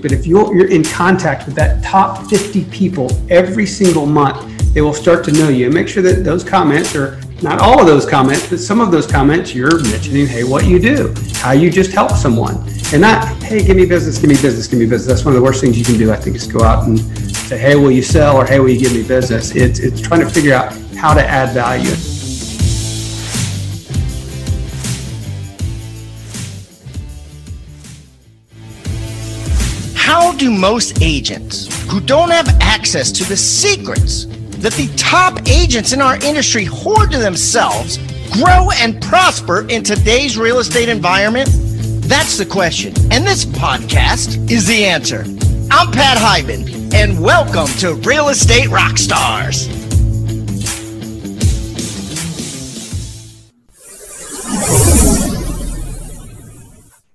but if you're, you're in contact with that top 50 people every single month, they will start to know you. And make sure that those comments are not all of those comments, but some of those comments you're mentioning, hey, what you do, how you just help someone. And not, hey, give me business, give me business, give me business. That's one of the worst things you can do, I think, is go out and say, hey, will you sell or hey, will you give me business? It's, it's trying to figure out how to add value. Do most agents who don't have access to the secrets that the top agents in our industry hoard to themselves grow and prosper in today's real estate environment? That's the question. And this podcast is the answer. I'm Pat Hiban, and welcome to Real Estate Rockstars.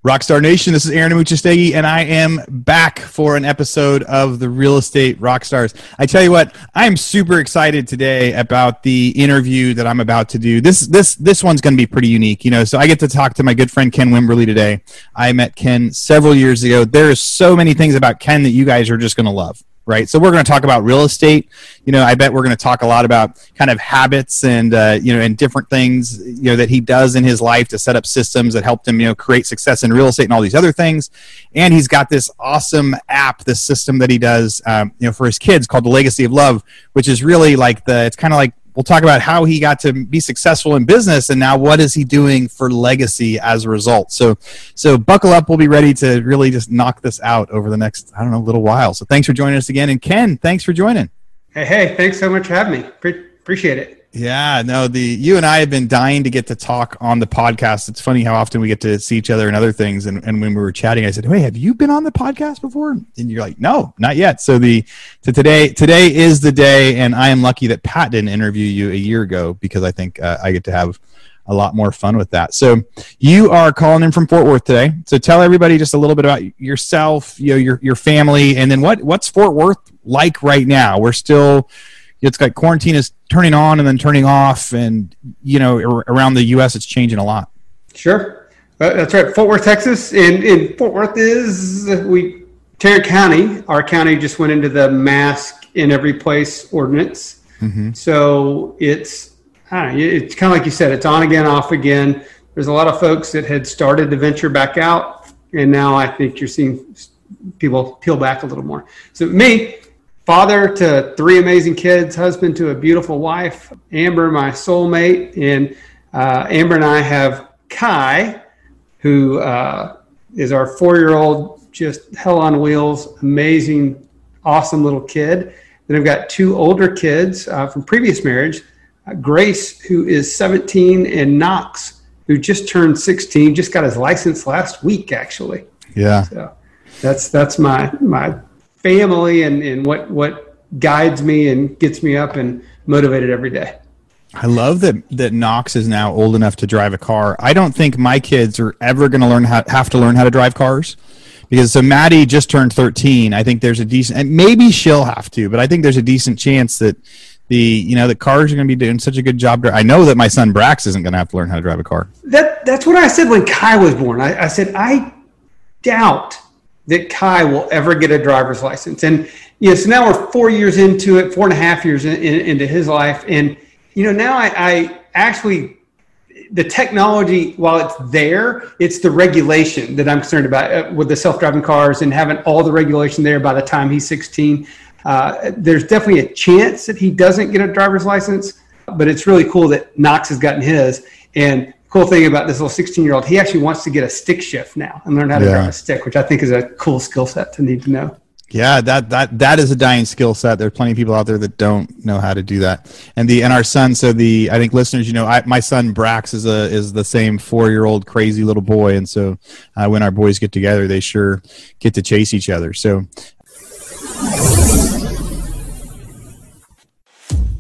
Rockstar Nation, this is Aaron Amuchastegui, and I am back for an episode of the Real Estate Rockstars. I tell you what, I'm super excited today about the interview that I'm about to do. This this this one's going to be pretty unique, you know. So I get to talk to my good friend Ken Wimberly today. I met Ken several years ago. There's so many things about Ken that you guys are just going to love right? So we're going to talk about real estate. You know, I bet we're going to talk a lot about kind of habits and uh, you know and different things you know that he does in his life to set up systems that helped him you know create success in real estate and all these other things. And he's got this awesome app, this system that he does um, you know for his kids called the Legacy of Love, which is really like the it's kind of like we'll talk about how he got to be successful in business and now what is he doing for legacy as a result. So so buckle up. We'll be ready to really just knock this out over the next i don't know little while. So thanks for joining us again. And ken thanks for joining. Hey hey thanks so much for having me. Pre- appreciate it yeah, no, the you and I have been dying to get to talk on the podcast. It's funny how often we get to see each other and other things. And, and when we were chatting, I said, Hey, have you been on the podcast before? And you're like, No, not yet. So the to today today is the day, and I am lucky that Pat didn't interview you a year ago because I think uh, I get to have a lot more fun with that. So you are calling in from Fort Worth today. So tell everybody just a little bit about yourself, you know, your your family, and then what what's Fort Worth like right now? We're still it's like quarantine is turning on and then turning off, and you know around the U.S. it's changing a lot. Sure, uh, that's right. Fort Worth, Texas, and in Fort Worth is we Tarrant County. Our county just went into the mask in every place ordinance, mm-hmm. so it's know, it's kind of like you said, it's on again, off again. There's a lot of folks that had started to venture back out, and now I think you're seeing people peel back a little more. So me, father to three amazing kids, husband to a beautiful wife, Amber, my soulmate, and uh, Amber and I have Kai, who uh, is our four-year-old, just hell on wheels, amazing, awesome little kid. Then I've got two older kids uh, from previous marriage, uh, Grace, who is 17, and Knox, who just turned 16, just got his license last week, actually. Yeah. So that's that's my my family and, and what what guides me and gets me up and motivated every day. I love that that Knox is now old enough to drive a car. I don't think my kids are ever going to learn how have to learn how to drive cars because so Maddie just turned 13. I think there's a decent and maybe she'll have to, but I think there's a decent chance that the you know the cars are going to be doing such a good job. I know that my son Brax isn't going to have to learn how to drive a car. That that's what I said when Kai was born. I, I said I doubt that Kai will ever get a driver's license. And you know, so now we're four years into it, four and a half years in, in, into his life, and you know, now I, I actually the technology, while it's there, it's the regulation that I'm concerned about uh, with the self-driving cars and having all the regulation there by the time he's 16. Uh, there's definitely a chance that he doesn't get a driver's license, but it's really cool that Knox has gotten his. And cool thing about this little 16 year old, he actually wants to get a stick shift now and learn how to yeah. drive a stick, which I think is a cool skill set to need to know. Yeah, that that that is a dying skill set. There are plenty of people out there that don't know how to do that. And the and our son, so the I think listeners, you know, I, my son Brax is a is the same four year old crazy little boy, and so uh, when our boys get together, they sure get to chase each other. So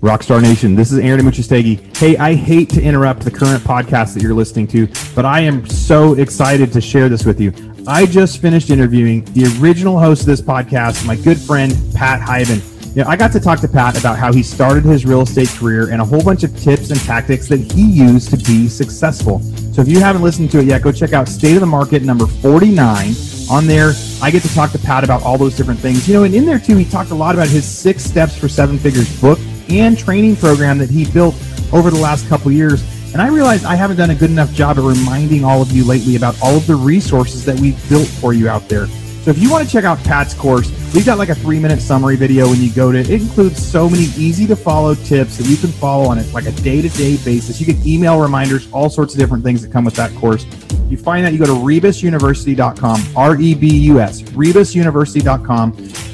Rockstar Nation, this is Aaron Amuchastegui. Hey, I hate to interrupt the current podcast that you're listening to, but I am so excited to share this with you. I just finished interviewing the original host of this podcast, my good friend Pat Hiban. You know, I got to talk to Pat about how he started his real estate career and a whole bunch of tips and tactics that he used to be successful. So if you haven't listened to it yet, go check out State of the Market number 49 On there, I get to talk to Pat about all those different things. You know, and in there too, he talked a lot about his six steps for seven figures book and training program that he built over the last couple years. And I realized I haven't done a good enough job of reminding all of you lately about all of the resources that we've built for you out there. So if you want to check out Pat's course, we've got like a three minute summary video when you go to it. It includes so many easy to follow tips that you can follow on it like a day to day basis. You get email reminders, all sorts of different things that come with that course. You find that you go to rebusuniversity.com, R E B U S, rebusuniversity.com.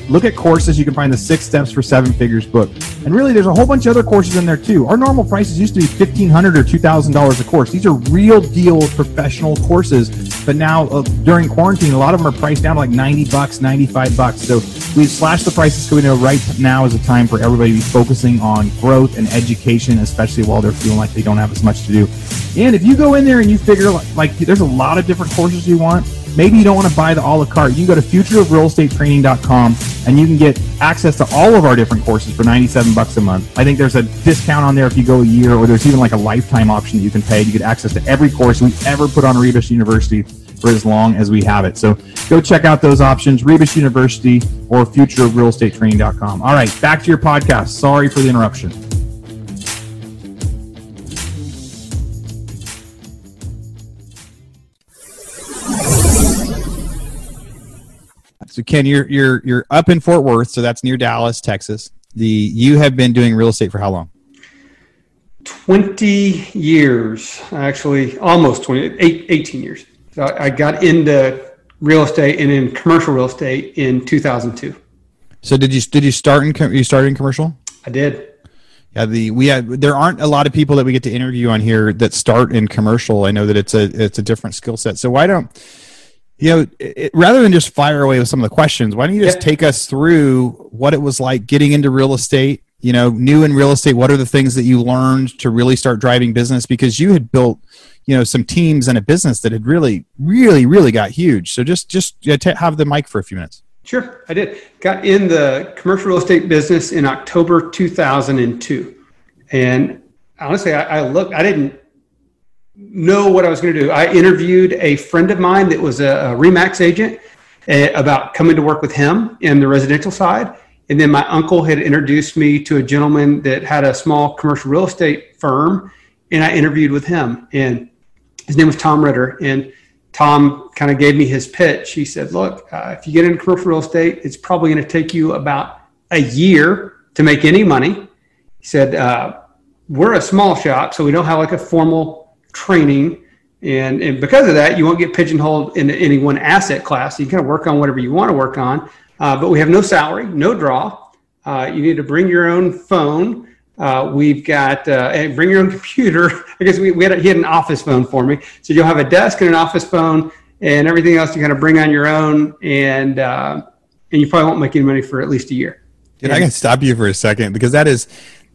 Look at courses. You can find the Six Steps for Seven Figures book. And really, there's a whole bunch of other courses in there too. Our normal prices used to be $1,500 or $2,000 a course. These are real deal professional courses. But now, uh, during quarantine, a lot of them are priced down to like 90 bucks, 95 bucks. So we've slashed the prices because we know right now is a time for everybody to be focusing on growth and education, especially while they're feeling like they don't have as much to do. And if you go in there and you figure like, like there's a lot of different courses you want, maybe you don't want to buy the a la carte. You can go to futureofrealestatetraining.com and you can get access to all of our different courses for 97 bucks a month. I think there's a discount on there if you go a year, or there's even like a lifetime option that you can pay. You get access to every course we ever put on Rebus University for as long as we have it. So go check out those options, Rebus University or futureofrealestatetraining.com. All right, back to your podcast. Sorry for the interruption. So Ken, you're you're you're up in Fort Worth, so that's near Dallas, Texas. The you have been doing real estate for how long? 20 years, actually almost 20, 18 years. So I got into real estate and in commercial real estate in 2002. So did you did you start in you started in commercial? I did. Yeah, the we have there aren't a lot of people that we get to interview on here that start in commercial. I know that it's a it's a different skill set. So why don't you know, it, rather than just fire away with some of the questions, why don't you just take us through what it was like getting into real estate? You know, new in real estate, what are the things that you learned to really start driving business? Because you had built, you know, some teams and a business that had really, really, really got huge. So just, just have the mic for a few minutes. Sure, I did. Got in the commercial real estate business in October 2002, and honestly, I, I looked. I didn't know what I was going to do. I interviewed a friend of mine that was a, a Remax agent uh, about coming to work with him in the residential side. And then my uncle had introduced me to a gentleman that had a small commercial real estate firm, and I interviewed with him. And his name was Tom Ritter. And Tom kind of gave me his pitch. He said, Look, uh, if you get into commercial real estate, it's probably going to take you about a year to make any money. He said, uh, We're a small shop, so we don't have like a formal training. And, and because of that, you won't get pigeonholed into any one asset class. You can kind of work on whatever you want to work on. Uh, but we have no salary, no draw. Uh, you need to bring your own phone. Uh, we've got uh, bring your own computer. I guess we, we had a, he had an office phone for me, so you'll have a desk and an office phone, and everything else you kind of bring on your own, and uh, and you probably won't make any money for at least a year. Dude, I can stop you for a second because that is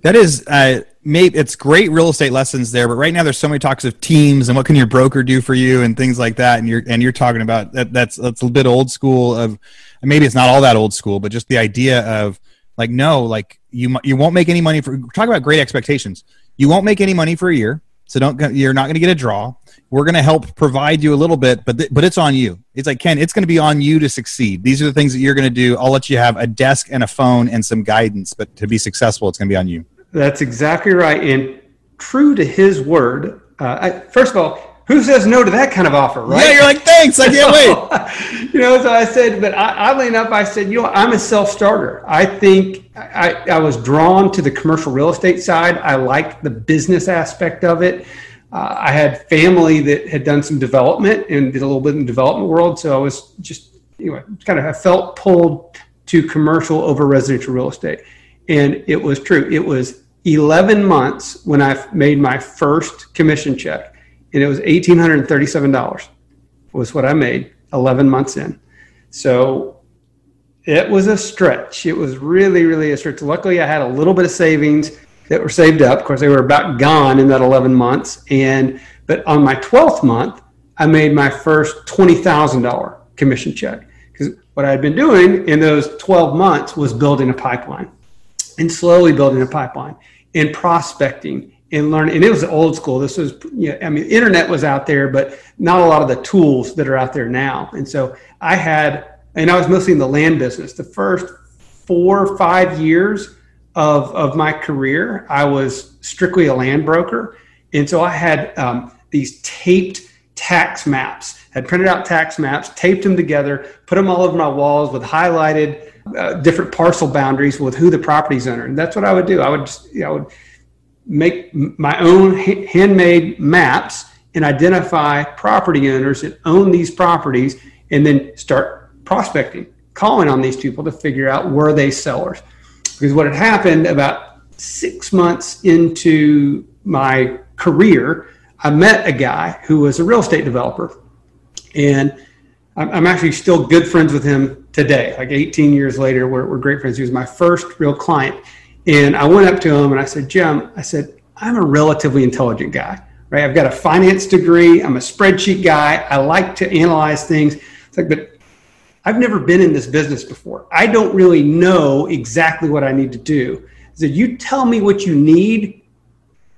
that is uh, maybe it's great real estate lessons there, but right now there's so many talks of teams and what can your broker do for you and things like that. And you're and you're talking about that that's that's a bit old school of maybe it's not all that old school, but just the idea of like no, like you you won't make any money for talk about great expectations. You won't make any money for a year, so don't you're not going to get a draw. We're going to help provide you a little bit, but th- but it's on you. It's like Ken, it's going to be on you to succeed. These are the things that you're going to do. I'll let you have a desk and a phone and some guidance, but to be successful, it's going to be on you. That's exactly right. And true to his word, uh, I, first of all, who says no to that kind of offer, right? Yeah, you're like, thanks, I can't wait. you know, so I said, but I, oddly enough, I said, you know, I'm a self-starter. I think I, I was drawn to the commercial real estate side. I liked the business aspect of it. Uh, I had family that had done some development and did a little bit in the development world, so I was just, you know, kind of I felt pulled to commercial over residential real estate, and it was true. It was 11 months when I made my first commission check, and it was $1,837 was what I made 11 months in. So it was a stretch. It was really, really a stretch. Luckily, I had a little bit of savings that were saved up. Of course, they were about gone in that 11 months. And but on my 12th month, I made my first $20,000 commission check because what I had been doing in those 12 months was building a pipeline and slowly building a pipeline and prospecting and learn. And it was old school. This was, you know, I mean, internet was out there, but not a lot of the tools that are out there now. And so I had, and I was mostly in the land business. The first four or five years of, of my career, I was strictly a land broker. And so I had um, these taped tax maps, had printed out tax maps, taped them together, put them all over my walls with highlighted uh, different parcel boundaries with who the property's owner. And that's what I would do. I would just, you know, I would make my own handmade maps and identify property owners that own these properties and then start prospecting, calling on these people to figure out were they sellers. Because what had happened about six months into my career, I met a guy who was a real estate developer. And I'm actually still good friends with him today. Like 18 years later, we're, we're great friends. He was my first real client. And I went up to him and I said, Jim, I said, I'm a relatively intelligent guy, right? I've got a finance degree. I'm a spreadsheet guy. I like to analyze things. It's like, but I've never been in this business before. I don't really know exactly what I need to do. I said, you tell me what you need,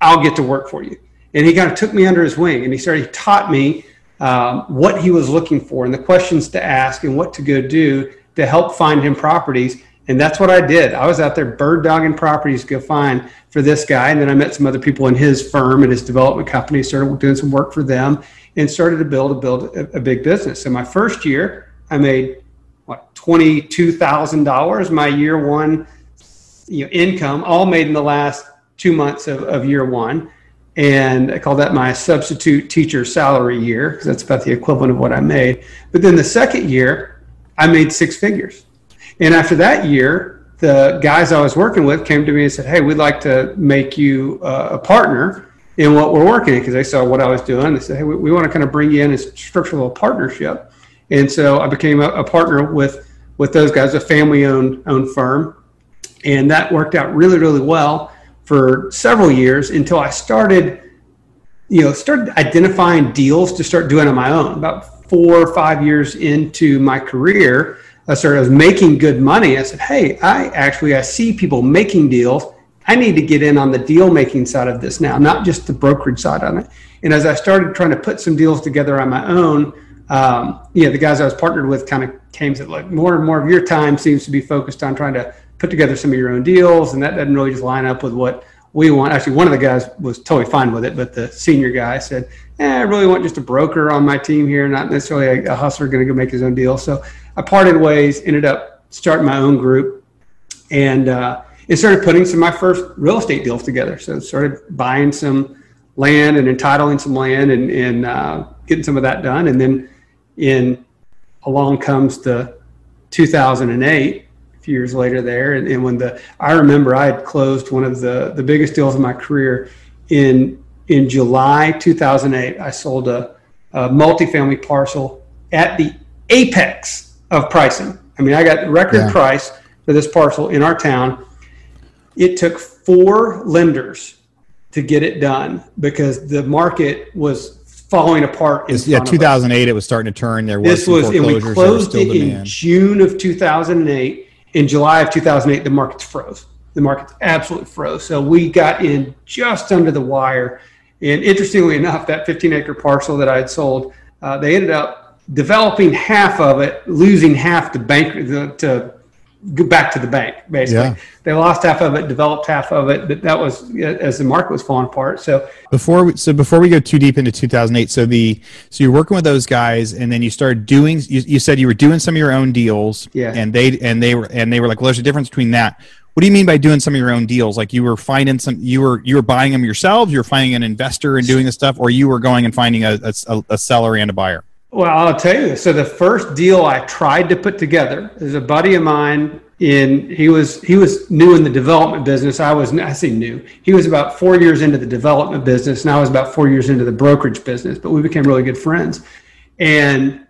I'll get to work for you. And he kind of took me under his wing and he started, he taught me um, what he was looking for and the questions to ask and what to go do to help find him properties and that's what I did. I was out there bird dogging properties to go find for this guy. And then I met some other people in his firm and his development company, started doing some work for them and started to build, a build a, a big business. So my first year, I made what, $22,000 my year one you know, income, all made in the last two months of, of year one. And I call that my substitute teacher salary year because that's about the equivalent of what I made. But then the second year, I made six figures. And after that year, the guys I was working with came to me and said, "Hey, we'd like to make you uh, a partner in what we're working in," because they saw what I was doing. They said, "Hey, we, we want to kind of bring you in as structural partnership." And so I became a, a partner with with those guys, a family-owned owned firm, and that worked out really, really well for several years until I started, you know, started identifying deals to start doing on my own. About four or five years into my career, I started I was making good money. I said, "Hey, I actually I see people making deals. I need to get in on the deal making side of this now, not just the brokerage side on it." And as I started trying to put some deals together on my own, um, you know, the guys I was partnered with kind of came to like more and more of your time seems to be focused on trying to put together some of your own deals, and that doesn't really just line up with what we want. Actually, one of the guys was totally fine with it, but the senior guy said, eh, "I really want just a broker on my team here, not necessarily a, a hustler going to go make his own deal." So I parted ways, ended up starting my own group, and uh, and started putting some of my first real estate deals together. So started buying some land and entitling some land and, and uh, getting some of that done. And then in along comes the 2008 a few years later there and, and, when the i remember i had closed one of the the biggest deals of my career in in july 2008 i sold a, a multifamily parcel at the apex of pricing. I mean, I got record yeah. price for this parcel in our town. It took four lenders to get it done because the market was falling apart. yeah, 2008, it was starting to turn. There was this was, and we closed it demand. in June of 2008. In July of 2008, the markets froze. The markets absolutely froze. So we got in just under the wire. And interestingly enough, that 15 acre parcel that I had sold, uh, they ended up developing half of it, losing half to bank to go back to the bank. Basically, yeah. they lost half of it, developed half of it. But that was uh, as the market was falling apart. So before we, so before we go too deep into 2008, so the so you're working with those guys, and then you started doing. You, you said you were doing some of your own deals. Yeah. And they and they were and they were like, well, there's a difference between that. What do you mean by doing some of your own deals? Like you were finding some, you were you were buying them yourselves. You were finding an investor and doing this stuff, or you were going and finding a, a, a seller and a buyer. Well, I'll tell you. So the first deal I tried to put together is a buddy of mine. In he was he was new in the development business. I was I say new. He was about four years into the development business, and I was about four years into the brokerage business. But we became really good friends, and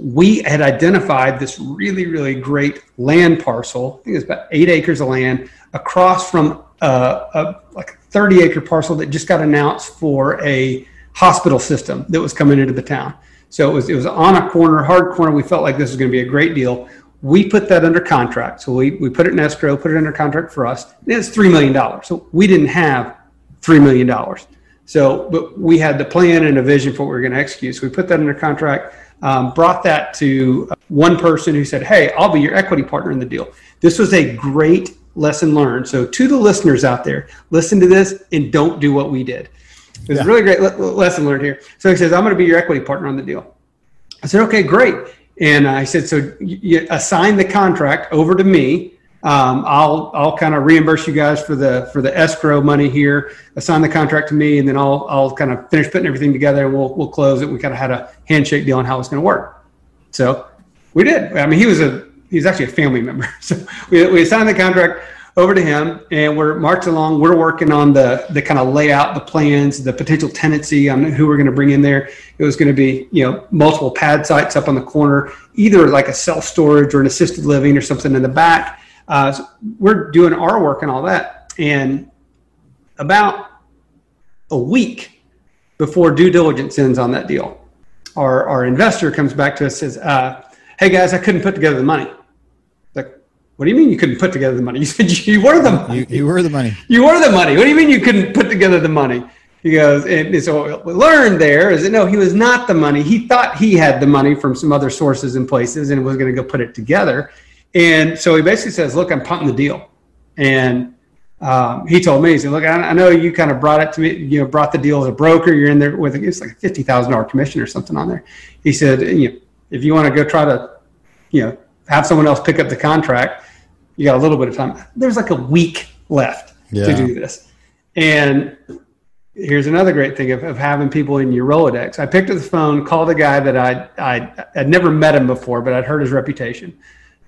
we had identified this really really great land parcel. I think it's about eight acres of land across from a, a like a 30 acre parcel that just got announced for a hospital system that was coming into the town. So it was it was on a corner, hard corner. We felt like this was going to be a great deal. We put that under contract. So we, we put it in escrow, put it under contract for us. It's $3 million. So we didn't have $3 million. So, but we had the plan and a vision for what we were going to execute. So we put that under contract, um, brought that to one person who said, Hey, I'll be your equity partner in the deal. This was a great lesson learned. So, to the listeners out there, listen to this and don't do what we did. It was yeah. a really great le- lesson learned here. So he says, I'm going to be your equity partner on the deal. I said, okay, great. And I said, so you assign the contract over to me. Um, I'll I'll kind of reimburse you guys for the for the escrow money here. Assign the contract to me, and then I'll I'll kind of finish putting everything together. and We'll we'll close it. We kind of had a handshake deal on how it's going to work. So we did. I mean, he was a he's actually a family member. So we we signed the contract over to him and we're marching along. We're working on the the kind of layout, the plans, the potential tenancy on who we're going to bring in there. It was going to be, you know, multiple pad sites up on the corner, either like a self storage or an assisted living or something in the back. Uh, so we're doing our work and all that. And about a week before due diligence ends on that deal, our, our investor comes back to us says, uh, Hey guys, I couldn't put together the money. What do you mean you couldn't put together the money? You said you were the money. You, you were the money. You were the money. What do you mean you couldn't put together the money? He goes, and so what we learned there is that no, he was not the money. He thought he had the money from some other sources and places and was going to go put it together. And so he basically says, look, I'm punting the deal. And um, he told me, he said, look, I, I, know you kind of brought it to me, you know, brought the deal as a broker. You're in there with, it's like a $50,000 commission or something on there. He said, you know, if you want to go try to, you know, have someone else pick up the contract, you got a little bit of time. There's like a week left yeah. to do this. And here's another great thing of, of, having people in your Rolodex. I picked up the phone, called a guy that I, I had never met him before, but I'd heard his reputation.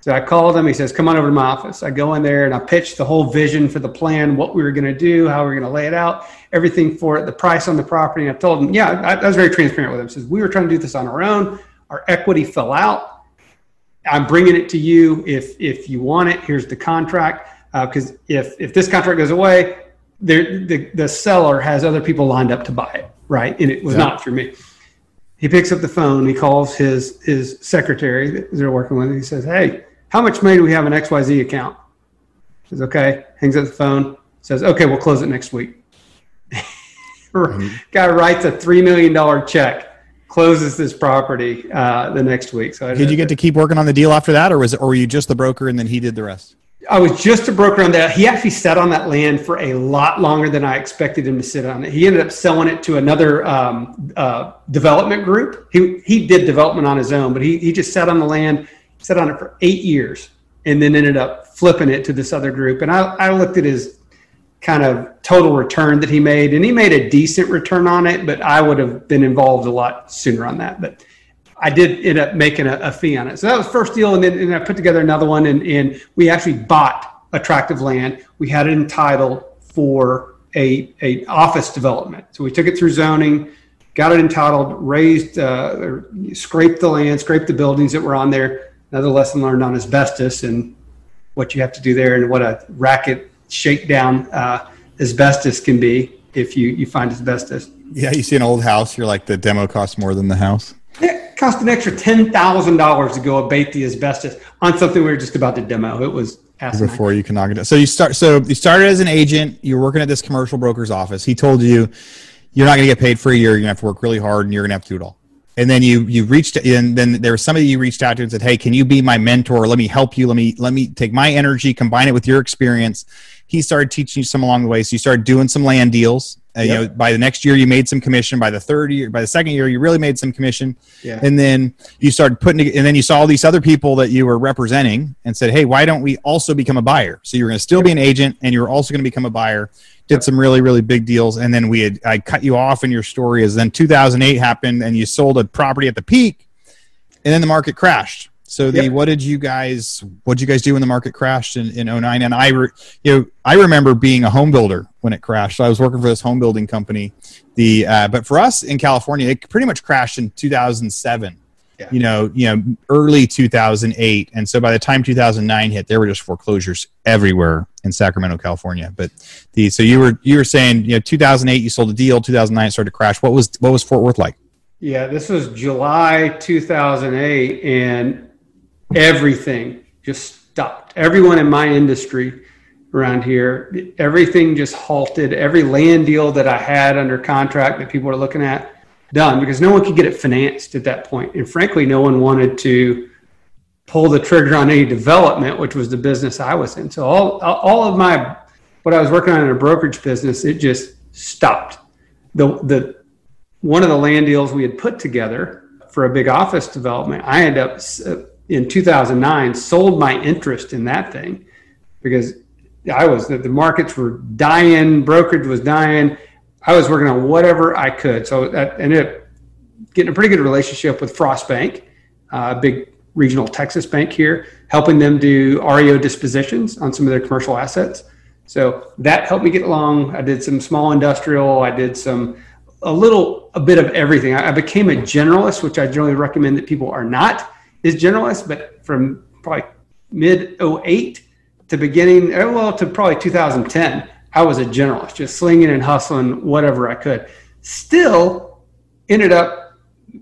So I called him. He says, "Come on over to my office." I go in there and I pitch the whole vision for the plan, what we were going to do, how we are going to lay it out, everything for it, the price on the property. And I told him, "Yeah, I, I was very transparent with him." He says, "We were trying to do this on our own. Our equity fell out. I'm bringing it to you. If if you want it, here's the contract. Because uh, if if this contract goes away, there the the seller has other people lined up to buy it, right? And it was yeah. not through me. He picks up the phone. He calls his his secretary that they're working with. He says, "Hey, how much money do we have in X Y Z account?" He says, "Okay." Hangs up the phone. Says, "Okay, we'll close it next week." mm-hmm. Guy writes a three million dollar check closes this property uh, the next week. So I did you get to keep working on the deal after that, or was it, or were you just the broker and then he did the rest? I was just a broker on that. He actually sat on that land for a lot longer than I expected him to sit on it. He ended up selling it to another um, uh, development group. He he did development on his own, but he he just sat on the land, sat on it for eight years, and then ended up flipping it to this other group. And I I looked at his kind of total return that he made, and he made a decent return on it, but I would have been involved a lot sooner on that. But I did end up making a, a fee on it. So that was first deal, and then and I put together another one, and, and we actually bought attractive land. We had it entitled for a, a office development. So we took it through zoning, got it entitled, raised, uh, scraped the land, scraped the buildings that were on there. Another lesson learned on asbestos and what you have to do there, and what a racket shakedown uh, asbestos can be if you, you find asbestos. Yeah, you see an old house, you're like, the demo costs more than the house. It cost an extra $10,000 to go abate the asbestos on something we were just about to demo. It was asinine. Before you can knock it down. So you start, so you started as an agent, you're working at this commercial broker's office. He told you, you're not going to get paid for a year. You're going to have to work really hard and you're going to have to do it all and then you you reached and then there was somebody you reached out to and said hey can you be my mentor let me help you let me let me take my energy combine it with your experience he started teaching you some along the way. So you started doing some land deals. Uh, yep. you know by the next year you made some commission. By the third year by the second year you really made some commission. Yeah. and then you started putting and then you saw all these other people that you were representing and said hey why don't we also become a buyer? So you're going to still be an agent and you're also going to become a buyer. Did some really really big deals and then we had i cut you off in your story as then 2008 happened and you sold a property at the peak and then the market crashed so the yep. what did you guys what did you guys do when the market crashed in, in 09 and i re, you know i remember being a home builder when it crashed so i was working for this home building company the uh, but for us in california it pretty much crashed in 2007 yeah. you know, you know, early 2008, and so by the time 2009 hit, there were just foreclosures everywhere in Sacramento, California. But the so you were you were saying, you know, 2008 you sold a deal, 2009 started to crash. What was what was Fort Worth like? Yeah, this was July 2008, and everything just stopped. Everyone in my industry around here. Everything just halted. Every land deal that I had under contract that people were looking at, done because no one could get it financed at that point. And frankly, no one wanted to pull the trigger on any development, which was the business I was in. So all all of my what I was working on in a brokerage business, it just stopped. The the one of the land deals we had put together for a big office development, I ended up in 2009 sold my interest in that thing because I was the, the markets were dying, brokerage was dying. I was working on whatever I could. So that ended up getting a pretty good relationship with Frost Bank, a uh, big regional Texas bank here, helping them do REO dispositions on some of their commercial assets. So that helped me get along. I did some small industrial. I did some a little a bit of everything. I, I became a generalist, which I generally recommend that people are not is generalists, but from probably mid 08 to beginning, uh, well, to probably 2010, I was a generalist, just slinging and hustling whatever I could. Still ended up,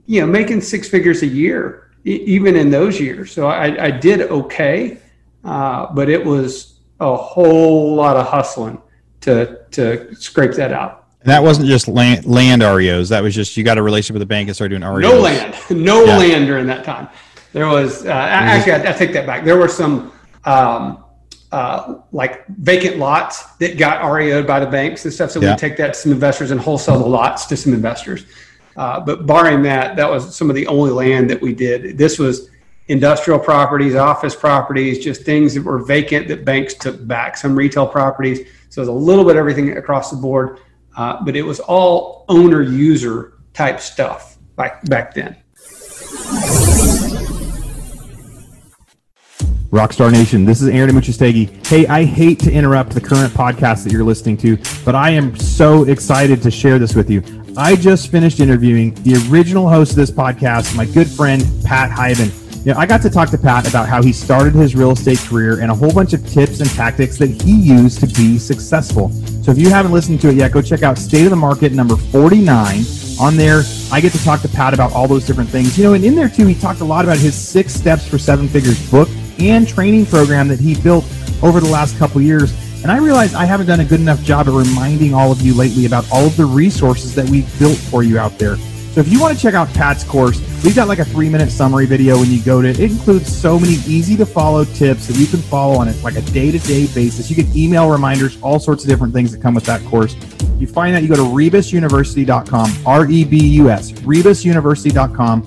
you know, making six figures a year, even in those years. So I, I did okay, uh, but it was a whole lot of hustling to to scrape that out. And that wasn't just land, land REOs. That was just you got a relationship with the bank and started doing REOs. No land, no yeah. land during that time. There was uh, actually I, I, take that back. There were some um, uh, like vacant lots that got REO'd by the banks and stuff. So yeah. we take that to some investors and wholesale the lots to some investors. Uh, but barring that, that was some of the only land that we did. This was industrial properties, office properties, just things that were vacant that banks took back, some retail properties. So it was a little bit everything across the board, uh, but it was all owner user type stuff back, back then. Rockstar Nation, this is Aaron Amuchastegui. Hey, I hate to interrupt the current podcast that you're listening to, but I am so excited to share this with you. I just finished interviewing the original host of this podcast, my good friend, Pat Hiban. You know, I got to talk to Pat about how he started his real estate career and a whole bunch of tips and tactics that he used to be successful. So if you haven't listened to it yet, go check out State of the Market number 49. On there, I get to talk to Pat about all those different things. You know, and in there too, he talked a lot about his six steps for seven figures book and training program that he built over the last couple years. And I realize I haven't done a good enough job at reminding all of you lately about all of the resources that we've built for you out there. So if you want to check out Pat's course, we've got like a three minute summary video when you go to it. It includes so many easy to follow tips that you can follow on it like a day to day basis. You get email reminders, all sorts of different things that come with that course. You find that you go to rebusuniversity.com, R E B U S, rebusuniversity.com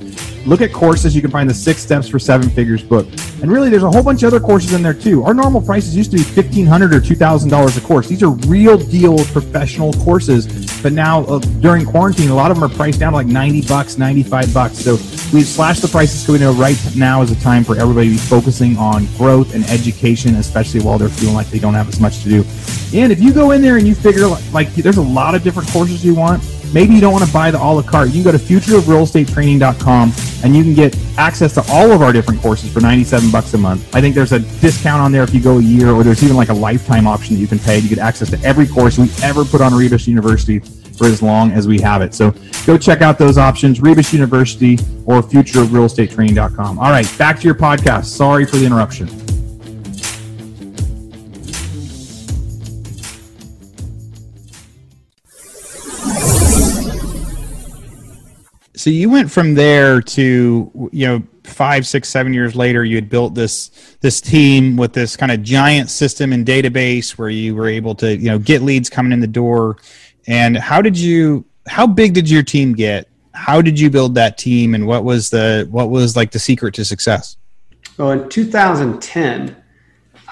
Look at courses. You can find the Six Steps for Seven Figures book. And really, there's a whole bunch of other courses in there too. Our normal prices used to be $1,500 or $2,000 a course. These are real deal professional courses. But now, uh, during quarantine, a lot of them are priced down to like 90 bucks, 95 bucks. So we've slashed the prices because we know right now is a time for everybody to be focusing on growth and education, especially while they're feeling like they don't have as much to do. And if you go in there and you figure like, like there's a lot of different courses you want, Maybe you don't want to buy the a la carte. You can go to futureofrealestatetraining.com and you can get access to all of our different courses for 97 bucks a month. I think there's a discount on there if you go a year, or there's even like a lifetime option that you can pay to get access to every course we ever put on Rebus University for as long as we have it. So go check out those options, Rebus University or futureofrealestatetraining.com. All right, back to your podcast. Sorry for the interruption. So you went from there to you know five six seven years later you had built this this team with this kind of giant system and database where you were able to you know get leads coming in the door. And how did you how big did your team get? How did you build that team and what was the what was like the secret to success? Well in 2010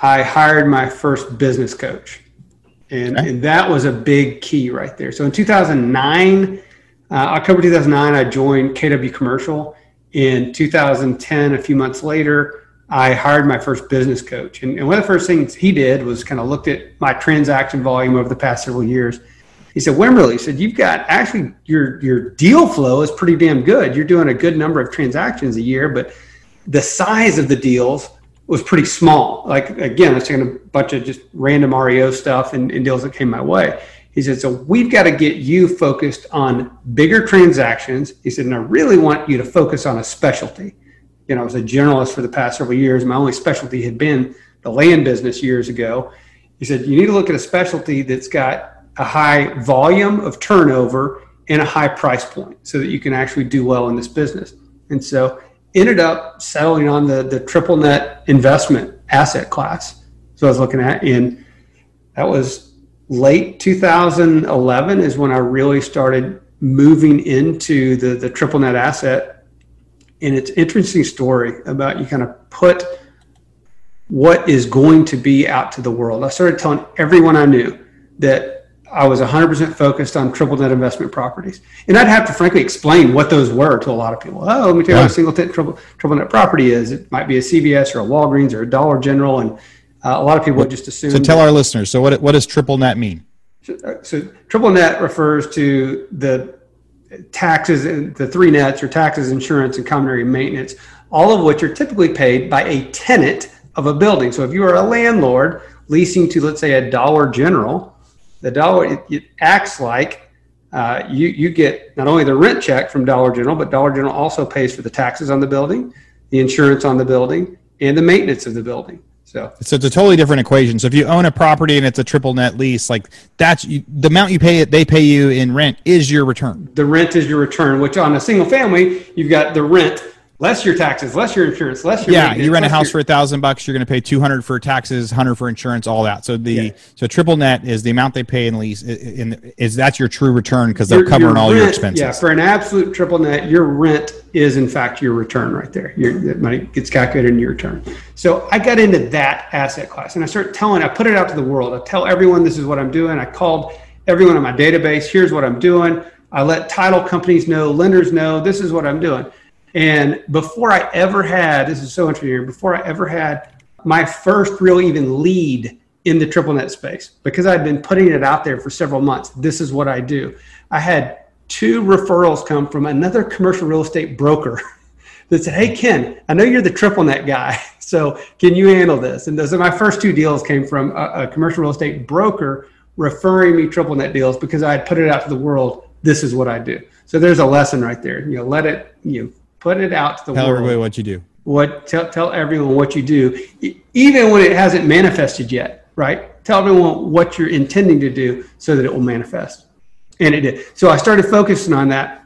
i hired my first business coach. And, okay. and that was a big key right there. So in 2009 uh, October 2009, I joined KW Commercial. In 2010, a few months later, I hired my first business coach. And, and one of the first things he did was kind of looked at my transaction volume over the past several years. He said, Wimberly, he said, you've got actually your, your deal flow is pretty damn good. You're doing a good number of transactions a year, but the size of the deals was pretty small. Like, again, I was taking a bunch of just random REO stuff and, and deals that came my way. He said, so we've got to get you focused on bigger transactions. He said, and I really want you to focus on a specialty. You know, I was a generalist for the past several years. My only specialty had been the land business years ago. He said, you need to look at a specialty that's got a high volume of turnover and a high price point so that you can actually do well in this business. And so ended up settling on the, the triple net investment asset class. So I was looking at in that was late 2011 is when I really started moving into the, the triple net asset. And it's an interesting story about you kind of put what is going to be out to the world. I started telling everyone I knew that I was 100% focused on triple net investment properties. And I'd have to frankly explain what those were to a lot of people. Oh, let me tell you yeah. what a single net triple, triple net property is. It might be a CVS or a Walgreens or a Dollar General. And uh, a lot of people would just assume. So tell our listeners. So what, what does triple net mean? So, uh, so triple net refers to the taxes, and the three nets or taxes, insurance, and common area maintenance, all of which are typically paid by a tenant of a building. So if you are a landlord leasing to, let's say, a Dollar General, the dollar it, it acts like uh, you you get not only the rent check from Dollar General, but Dollar General also pays for the taxes on the building, the insurance on the building, and the maintenance of the building. So, so it's a totally different equation. So if you own a property and it's a triple net lease, like that's you, the amount you pay it, they pay you in rent is your return. The rent is your return. Which on a single family, you've got the rent less your taxes, less your insurance, less your yeah. You rent a house your, for a thousand bucks, you're going to pay two hundred for taxes, hundred for insurance, all that. So the yeah. so triple net is the amount they pay in lease. In, is that's your true return because they're your, covering your all rent, your expenses. Yeah, for an absolute triple net, your rent is in fact your return right there. Your money gets calculated in your return. So I got into that asset class and I started telling. I put it out to the world. I tell everyone this is what I'm doing. I called everyone in my database. Here's what I'm doing. I let title companies know, lenders know. This is what I'm doing and before I ever had, this is so interesting, before I ever had my first real even lead in the triple net space, because I'd been putting it out there for several months, this is what I do. I had two referrals come from another commercial real estate broker that said, Hey, Ken, I know you're the triple net guy. So can you handle this? And those are my first two deals came from a, a commercial real estate broker referring me triple net deals because I had put it out to the world. This is what I do. So there's a lesson right there. You know, let it, you know, Put it out to the tell world. Tell everybody what you do. What tell tell everyone what you do, even when it hasn't manifested yet. Right? Tell everyone what you're intending to do so that it will manifest. And it did. So I started focusing on that,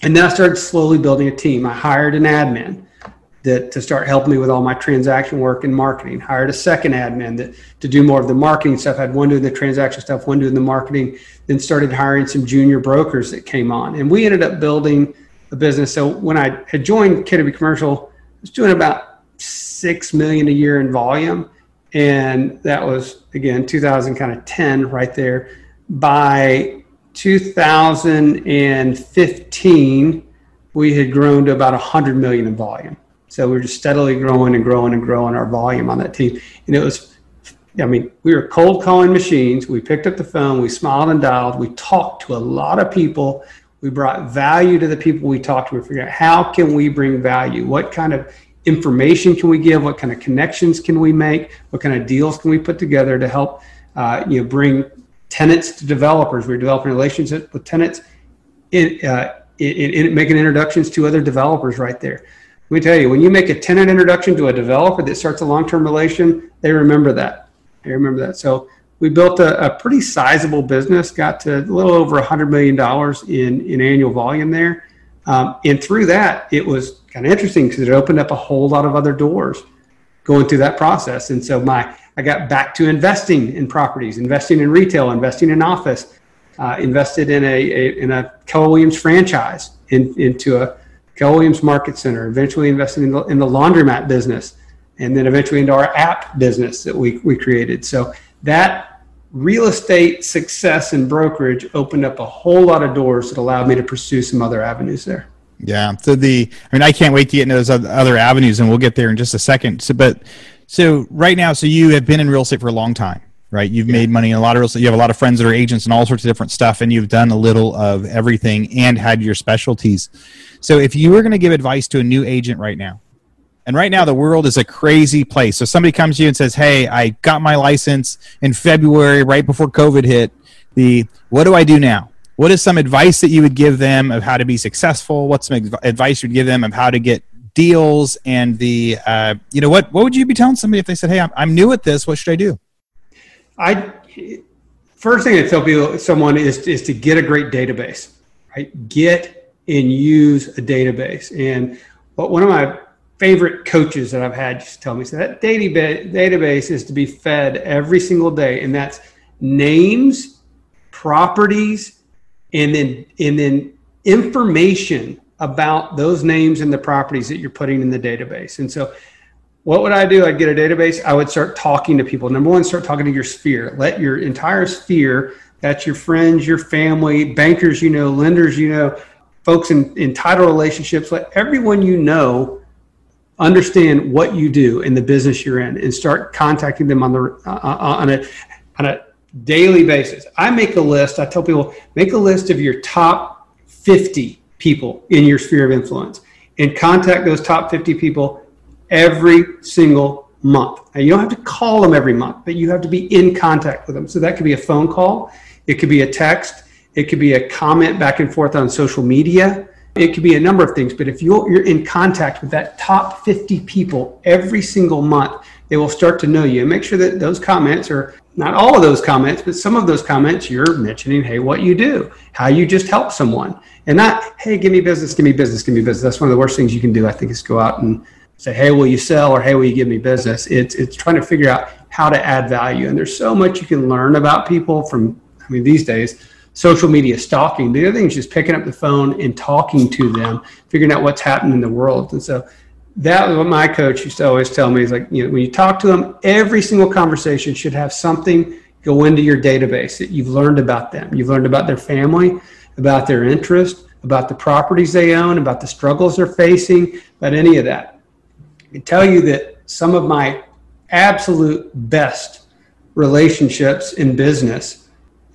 and then I started slowly building a team. I hired an admin that to start helping me with all my transaction work and marketing. Hired a second admin that to do more of the marketing stuff. I had one doing the transaction stuff, one doing the marketing. Then started hiring some junior brokers that came on, and we ended up building the business. So when I had joined KW Commercial, I was doing about six million a year in volume, and that was again 2000 kind of 10 right there. By 2015, we had grown to about 100 million in volume. So we were just steadily growing and growing and growing our volume on that team, and it was. I mean, we were cold calling machines. We picked up the phone, we smiled and dialed, we talked to a lot of people we brought value to the people we talked to. We figured out how can we bring value? What kind of information can we give? What kind of connections can we make? What kind of deals can we put together to help uh, you know bring tenants to developers? We're developing relationships with tenants, in, uh, in, in making introductions to other developers right there. Let me tell you, when you make a tenant introduction to a developer that starts a long-term relation, they remember that. They remember that. So we built a, a, pretty sizable business, got to a little over $100 million in, in annual volume there. Um, and through that, it was kind of interesting because it opened up a whole lot of other doors going through that process. And so my, I got back to investing in properties, investing in retail, investing in office, uh, invested in a, a, in a Keller Williams franchise in, into a Keller Williams Market Center, eventually invested in the, in the laundromat business, and then eventually into our app business that we, we created. So that real estate success and brokerage opened up a whole lot of doors that allowed me to pursue some other avenues there. Yeah. So the, I mean, I can't wait to get into those other avenues, and we'll get there in just a second. So, but so right now, so you have been in real estate for a long time, right? You've yeah. made money in a lot of real estate. You have a lot of friends that are agents and all sorts of different stuff, and you've done a little of everything and had your specialties. So, if you were going to give advice to a new agent right now, and right now, the world is a crazy place. So somebody comes to you and says, "Hey, I got my license in February, right before COVID hit. The what do I do now? What is some advice that you would give them of how to be successful? What's some advice you'd give them of how to get deals? And the uh, you know what what would you be telling somebody if they said, "Hey, I'm, I'm new at this. What should I do?" I first thing I tell people someone is is to get a great database, right? Get and use a database. And what one of my favorite coaches that I've had just tell me so that database database is to be fed every single day, and that's names, properties, and then and then information about those names and the properties that you're putting in the database. And so what would I do? I'd get a database. I would start talking to people. Number one, start talking to your sphere. Let your entire sphere, that's your friends, your family, bankers you know, lenders you know, folks in, in title relationships, let everyone you know understand what you do in the business you're in and start contacting them on the uh, on a on a daily basis. I make a list. I tell people make a list of your top 50 people in your sphere of influence and contact those top 50 people every single month. Now, you don't have to call them every month, but you have to be in contact with them. So that could be a phone call, it could be a text, it could be a comment back and forth on social media. It could be a number of things, but if you're, you're in contact with that top 50 people every single month, they will start to know you. And make sure that those comments are not all of those comments, but some of those comments you're mentioning, hey, what you do, how you just help someone, and not, hey, give me business, give me business, give me business. That's one of the worst things you can do, I think, is go out and say, hey, will you sell or hey, will you give me business? It's it's trying to figure out how to add value. And there's so much you can learn about people from, I mean, these days, social media stalking. The other thing is just picking up the phone and talking to them, figuring out what's happening in the world. And so that was what my coach used to always tell me is like, you know, when you talk to them, every single conversation should have something go into your database that you've learned about them. You've learned about their family, about their interest, about the properties they own, about the struggles they're facing, about any of that. I can tell you that some of my absolute best relationships in business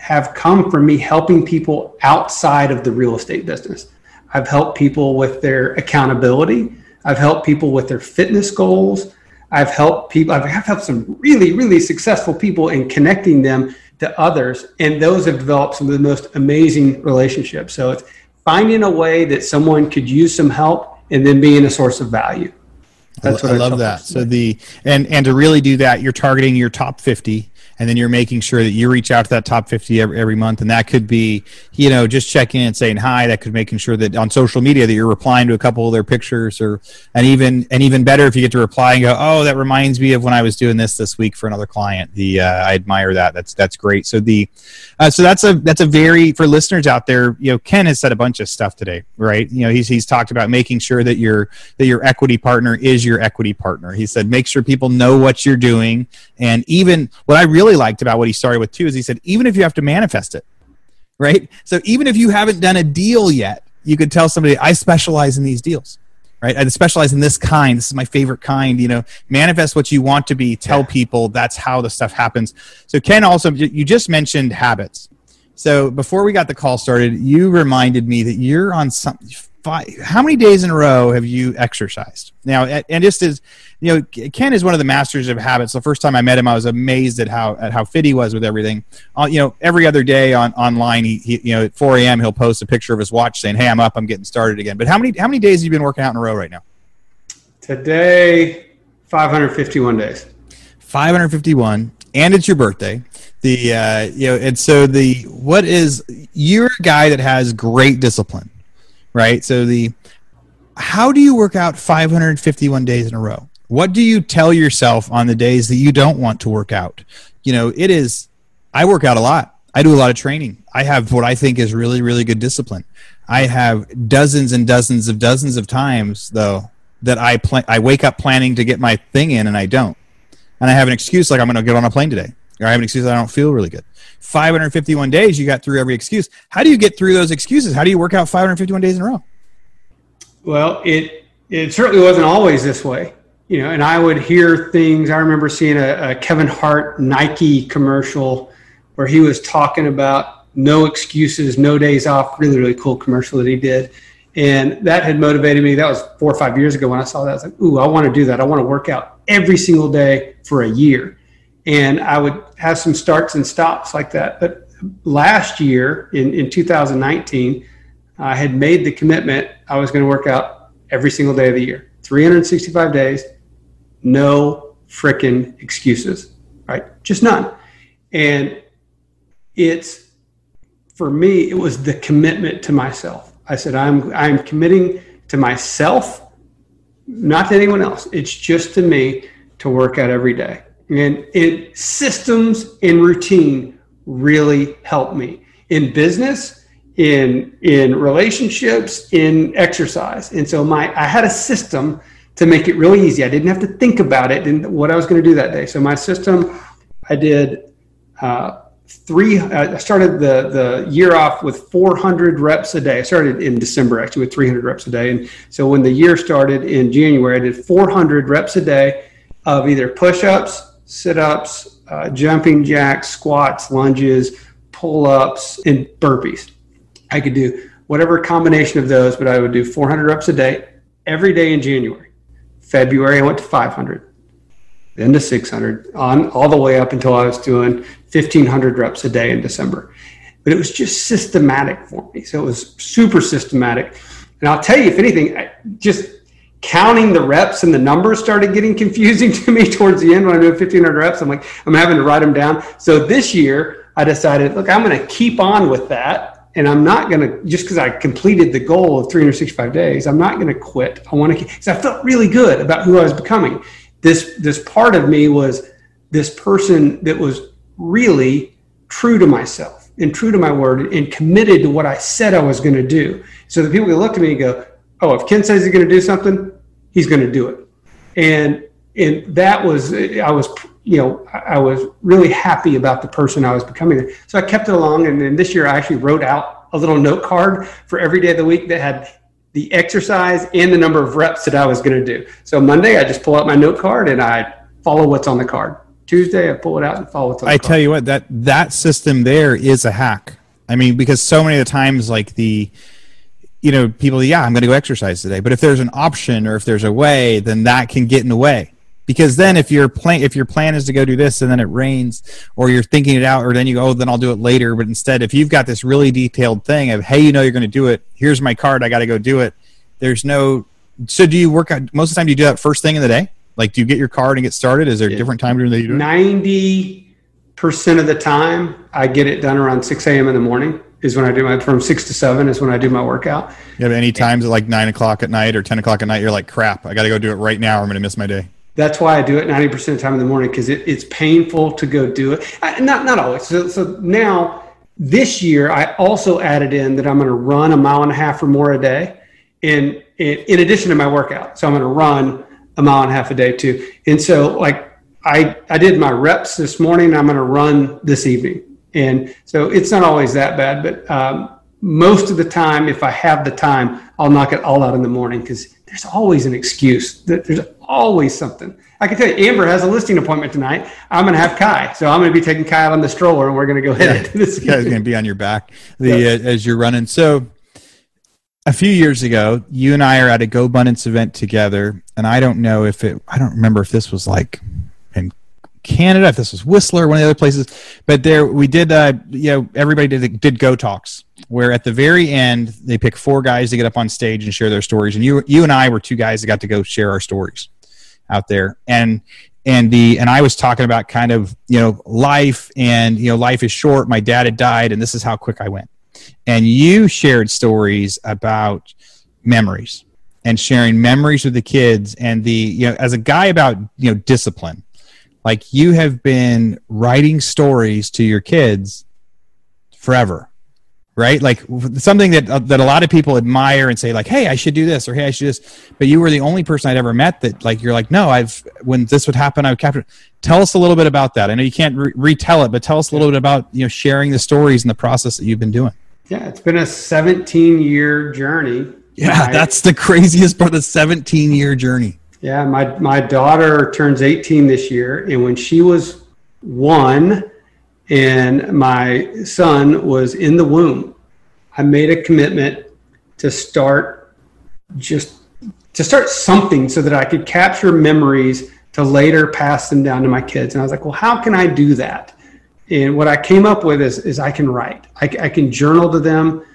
have come from me helping people outside of the real estate business. I've helped people with their accountability. I've helped people with their fitness goals. I've helped people, I've helped some really, really successful people in connecting them to others. And those have developed some of the most amazing relationships. So it's finding a way that someone could use some help and then being a source of value. That's what I, I love that. So the and and to really do that, you're targeting your top 50 and then you're making sure that you reach out to that top 50 every, every month. And that could be you know just checking in and saying hi. That could making sure that on social media that you're replying to a couple of their pictures or and even and even better if you get to reply and go oh that reminds me of when i was doing this this week for another client. The uh, i admire that. That's that's great. So the uh, so that's a that's a very for listeners out there you know ken has said a bunch of stuff today right? You know he's he's talked about making sure that your that your equity partner is your equity partner. He said make sure people know what you're doing. And even what i really liked about what he started with too is he said even if you have to manifest it right? So even if you haven't done a deal yet you could tell somebody i specialize in these deals right? I specialize in this kind. This is my favorite kind you know? Manifest what you want to be. Tell people. That's how the stuff happens. So ken also you just mentioned habits. So before we got the call started you reminded me that you're on some five, how many days in a row have you exercised? Now and just as you know ken is one of the masters of habits. The first time i met him i was amazed at how at how fit he was with everything. Uh, you know every other day on online he, he, you know at 4 a.m he'll post a picture of his watch saying hey i'm up. I'm getting started again. But how many how many days have you been working out in a row right now? Today 551 days. 551 and it's your birthday. The uh, you know and so the what is you're a guy that has great discipline right? So the how do you work out 551 days in a row? What do you tell yourself on the days that you don't want to work out? You know, it is I work out a lot. I do a lot of training. I have what I think is really really good discipline. I have dozens and dozens of dozens of times though that I plan I wake up planning to get my thing in and I don't. And I have an excuse like I'm going to get on a plane today. Or I have an excuse I don't feel really good. 551 days, you got through every excuse. How do you get through those excuses? How do you work out 551 days in a row? Well, it it certainly wasn't always this way, you know. And I would hear things. I remember seeing a, a Kevin Hart Nike commercial where he was talking about no excuses, no days off. Really, really cool commercial that he did. And that had motivated me. That was four or five years ago when I saw that. I was like, ooh, I want to do that. I want to work out every single day for a year and I would have some starts and stops like that. But last year in, in 2019, I had made the commitment I was going to work out every single day of the year, 365 days, no freaking excuses, right? Just none. And it's for me, it was the commitment to myself. I said, I'm I'm committing to myself, not to anyone else. It's just to me to work out every day. And it systems and routine really help me in business, in in relationships, in exercise. And so my I had a system to make it really easy. I didn't have to think about it and what I was going to do that day. So my system, I did uh, three. I started the the year off with 400 reps a day. I started in December actually with 300 reps a day, and so when the year started in January, I did 400 reps a day of either push-ups, sit-ups, uh, jumping jacks, squats, lunges, pull-ups, and burpees. I could do whatever combination of those, but I would do 400 reps a day every day in January. February, I went to 500 then to 600 on all the way up until I was doing 1500 reps a day in December. But it was just systematic for me. So it was super systematic. And I'll tell you, if anything, I, just counting the reps and the numbers started getting confusing to me towards the end when I did 1500 reps. I'm like, I'm having to write them down. So this year I decided, look, I'm going to keep on with that. And I'm not going to, just because I completed the goal of 365 days, I'm not going to quit. I want to, keep because I felt really good about who I was becoming this this part of me was this person that was really true to myself and true to my word and committed to what I said I was going to do. So the people can look at me and go, "Oh, if Ken says he's going to do something, he's going to do it." And and that was I was you know I was really happy about the person I was becoming. So I kept it along, and then this year I actually wrote out a little note card for every day of the week that had the exercise and the number of reps that I was going to do. So Monday, I just pull out my note card and I follow what's on the card. Tuesday, I pull it out and follow what's on I the card. tell you what, that that system there is a hack. I mean, because so many of the times, like the, you know, people, yeah, I'm going to go exercise today. But if there's an option or if there's a way, then that can get in the way. Because then if your plan if your plan is to go do this and then it rains or you're thinking it out or then you go oh then i'll do it later. But instead if you've got this really detailed thing of hey you know you're going to do it. Here's my card. I got to go do it. There's no so do you work out most of the time do you do that first thing in the day? Like do you get your card and get started? Is there a different time during the day it? 90% of the time i get it done around 6 a.m in the morning is when i do my from 6 to 7 is when i do my workout you have any times at like 9 o'clock at night or 10 o'clock at night you're like crap i got to go do it right now or i'm going to miss my day that's why I do it 90% of the time in the morning because it, it's painful to go do it. I, not, not always. So, so now this year, I also added in that I'm going to run a mile and a half or more a day in, in, in addition to my workout. So I'm going to run a mile and a half a day too. And so like I, I did my reps this morning. I'm going to run this evening. And so it's not always that bad, but um, most of the time, if I have the time, I'll knock it all out in the morning because there's always an excuse. There's always something. I can tell you, Amber has a listing appointment tonight. I'm going to have Kai, so I'm going to be taking Kai out on the stroller, and we're going to go hit it. This guy's going to be on your back the yeah. uh, as you're running. So, a few years ago, you and I are at a GoBundance event together, and I don't know if it. I don't remember if this was like Canada, if this was Whistler, one of the other places, but there we did. Uh, you know, everybody did did Go Talks where at the very end they pick four guys to get up on stage and share their stories and you you and I were two guys that got to go share our stories out there and and the and I was talking about kind of you know life and you know life is short my dad had died and this is how quick I went and you shared stories about memories and sharing memories with the kids and the you know as a guy about you know discipline like you have been writing stories to your kids forever right? Like something that uh, that a lot of people admire and say like, "Hey, I should do this," or "Hey, I should do this." But you were the only person I'd ever met that like you're like, "No, I've when this would happen, I would capture." Tell us a little bit about that. I know you can't re- retell it, but tell us a little bit about you know sharing the stories and the process that you've been doing. Yeah, it's been a 17 year journey. Yeah, that's the craziest part. Of the 17 year journey. Yeah, my my daughter turns 18 this year, and when she was one and my son was in the womb, I made a commitment to start just to start something so that I could capture memories to later pass them down to my kids. And I was like, well, how can I do that? And what I came up with is, is I can write. I, I can journal to them.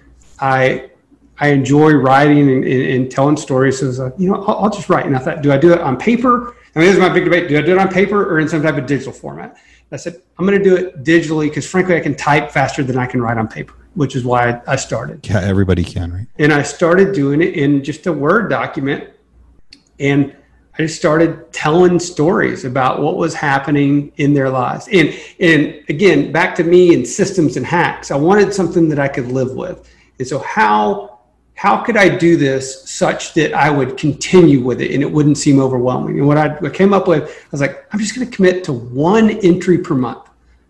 I I enjoy writing and, and, and telling stories. So like, you know, I'll, I'll, just write. And I thought, do I do it on paper? I mean, this is my big debate. Do I do it on paper or in some type of digital format? I said, I'm going to do it digitally because frankly, I can type faster than I can write on paper, which is why I started. Yeah, everybody can, right? And I started doing it in just a Word document. And I just started telling stories about what was happening in their lives. And, and again, back to me and systems and hacks, I wanted something that I could live with. And so, how how could I do this such that I would continue with it and it wouldn't seem overwhelming? And what I, came up with, I was like, I'm just going to commit to one entry per month.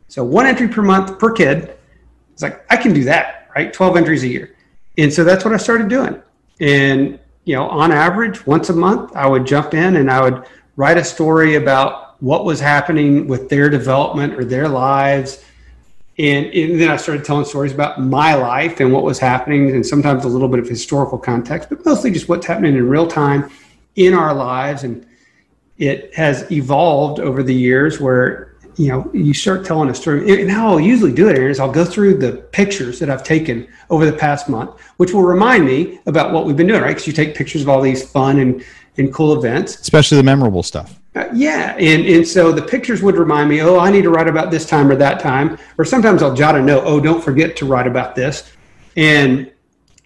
So one entry per month per kid. It's like, I can do that, right? 12 entries a year. And so that's what I started doing. And, you know, on average, once a month, I would jump in and I would write a story about what was happening with their development or their lives and, and, then I started telling stories about my life and what was happening, and sometimes a little bit of historical context, but mostly just what's happening in real time in our lives. And it has evolved over the years where you know you start telling a story. And how I'll usually do it is I'll go through the pictures that I've taken over the past month, which will remind me about what we've been doing, right? Because you take pictures of all these fun and and cool events, especially the memorable stuff. Uh, yeah, and and so the pictures would remind me, oh, I need to write about this time or that time, or sometimes I'll jot a note, oh, don't forget to write about this, and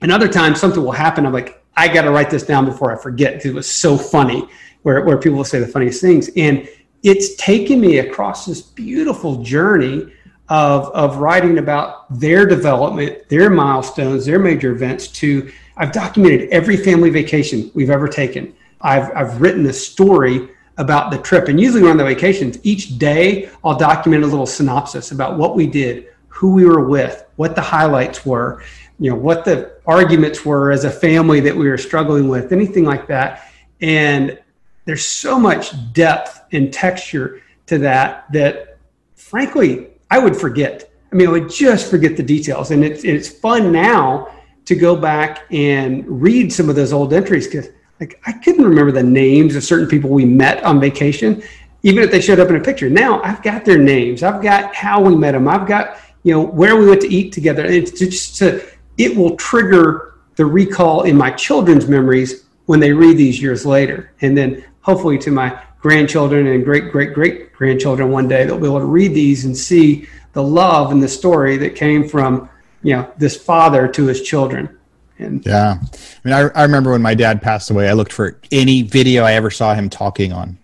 another time something will happen. I'm like, I got to write this down before I forget because it was so funny. Where where people will say the funniest things, and it's taken me across this beautiful journey of of writing about their development, their milestones, their major events. To I've documented every family vacation we've ever taken. I've I've written a story about the trip. And usually on the vacations, each day I'll document a little synopsis about what we did, who we were with, what the highlights were, you know, what the arguments were as a family that we were struggling with, anything like that. And there's so much depth and texture to that that frankly, I would forget. I mean, I would just forget the details. And it's, it's fun now to go back and read some of those old entries because like I couldn't remember the names of certain people we met on vacation, even if they showed up in a picture. Now I've got their names. I've got how we met them. I've got you know where we went to eat together. It's just to, it will trigger the recall in my children's memories when they read these years later, and then hopefully to my grandchildren and great great great grandchildren one day they'll be able to read these and see the love and the story that came from you know this father to his children and yeah, I mean, I, I remember when my dad passed away, I looked for any video I ever saw him talking on,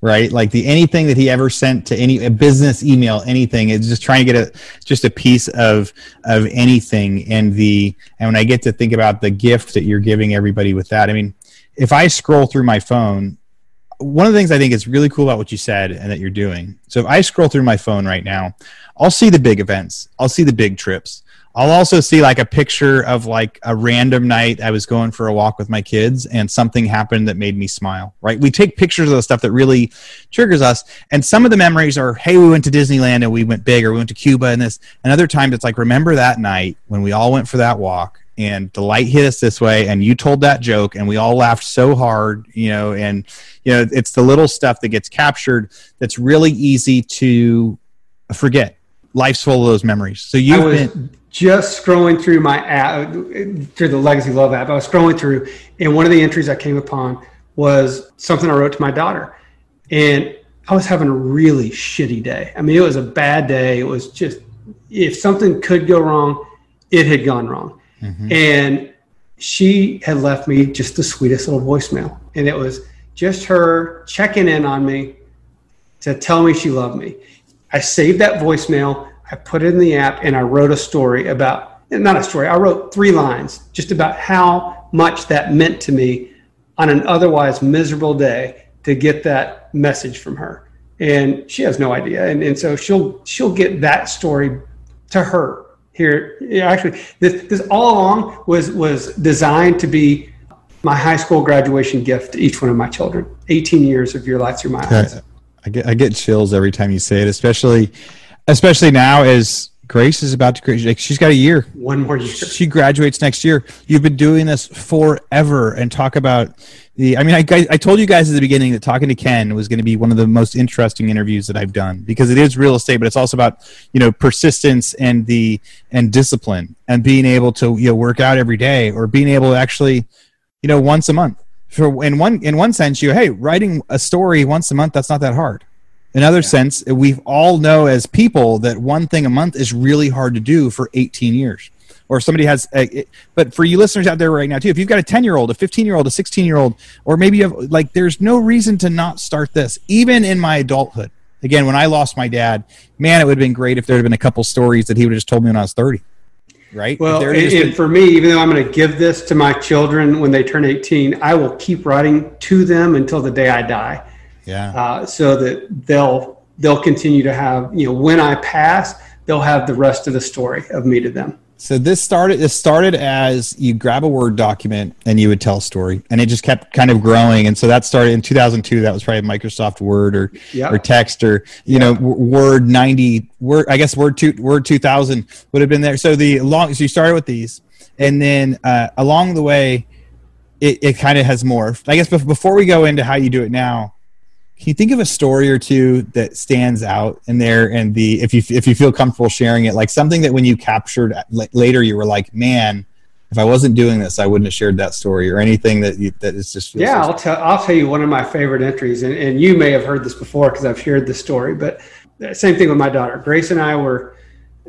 right? Like the anything that he ever sent to any business email, anything. It's just trying to get a just a piece of of anything. And the and when I get to think about the gift that you're giving everybody with that, I mean, if I scroll through my phone, one of the things I think is really cool about what you said and that you're doing. So if I scroll through my phone right now, I'll see the big events, I'll see the big trips. I'll also see like a picture of like a random night I was going for a walk with my kids and something happened that made me smile, right? We take pictures of the stuff that really triggers us. And some of the memories are, hey, we went to Disneyland and we went big or we went to Cuba and this. And other times it's like, remember that night when we all went for that walk and the light hit us this way and you told that joke and we all laughed so hard, you know, and, you know, it's the little stuff that gets captured that's really easy to forget. Life's full of those memories. So you've been just scrolling through my app through the Legacy Love app. I was scrolling through, and one of the entries I came upon was something I wrote to my daughter, and I was having a really shitty day. I mean, it was a bad day. It was just if something could go wrong, it had gone wrong, mm-hmm. and she had left me just the sweetest little voicemail, and it was just her checking in on me to tell me she loved me. I saved that voicemail. I put it in the app and I wrote a story about, not a story, I wrote three lines just about how much that meant to me on an otherwise miserable day to get that message from her. And she has no idea. And, and so she'll, she'll get that story to her here. Actually, this, this all along was, was designed to be my high school graduation gift to each one of my children. 18 years of your life through my eyes. I get, I get chills every time you say it, especially especially now as Grace is about to graduate. She's got a year. One more year. She graduates next year. You've been doing this forever, and talk about the. I mean, I, I told you guys at the beginning that talking to Ken was going to be one of the most interesting interviews that I've done because it is real estate, but it's also about you know persistence and the and discipline and being able to you know work out every day or being able to actually you know once a month. For in one in one sense, you hey writing a story once a month that's not that hard Another yeah. sense, we all know as people that one thing a month is really hard to do for 18 years. Or somebody has, a, but for you listeners out there right now too, if you've got a 10 year old, a 15 year old, a 16 year old, or maybe you have, like, there's no reason to not start this, even in my adulthood. Again, when I lost my dad, man, it would have been great if there had been a couple stories that he would have just told me when I was 30 right? Well, and, and for me, even though I'm going to give this to my children when they turn 18, I will keep writing to them until the day I die. Yeah. Uh, so that they'll they'll continue to have you know when I pass, they'll have the rest of the story of me to them. So this started this started as you grab a Word document and you would tell a story, and it just kept kind of growing. And so that started in 2002. That was probably Microsoft Word or yep. or text or you yep. know Word 90 Word. I guess Word two Word 2000 would have been there. So the long so you started with these, and then uh, along the way, it, it kind of has morphed. I guess before we go into how you do it now, can you think of a story or two that stands out in there and the if you if you feel comfortable sharing it like something that when you captured later you were like man if I wasn't doing this I wouldn't have shared that story or anything that you, that is just yeah so I'll tell I'll tell you one of my favorite entries and, and you may have heard this before because I've shared this story but same thing with my daughter. Grace and I were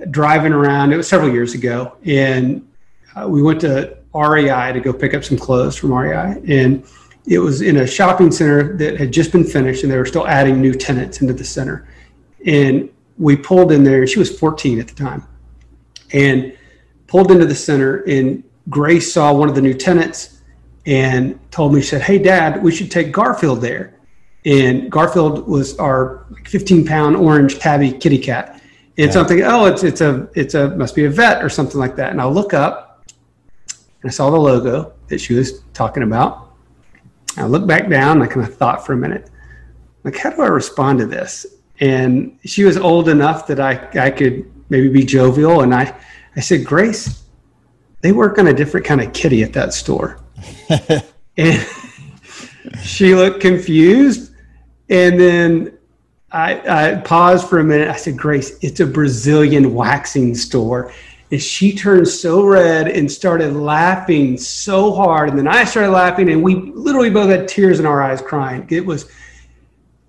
driving around it was several years ago and uh, we went to REI to go pick up some clothes from REI and it was in a shopping center that had just been finished and they were still adding new tenants into the center. And we pulled in there, she was 14 at the time, and pulled into the center. And Grace saw one of the new tenants and told me, she said, Hey, dad, we should take Garfield there. And Garfield was our 15 pound orange tabby kitty cat. And yeah. something, oh, it's, it's a, it's a, must be a vet or something like that. And I look up and I saw the logo that she was talking about I looked back down. I kind of thought for a minute, like, how do I respond to this? And she was old enough that I, I could maybe be jovial. And I, I said, Grace, they work on a different kind of kitty at that store. and she looked confused. And then I, I paused for a minute. I said, Grace, it's a Brazilian waxing store and she turned so red and started laughing so hard. And then I started laughing, and we literally both had tears in our eyes crying. It was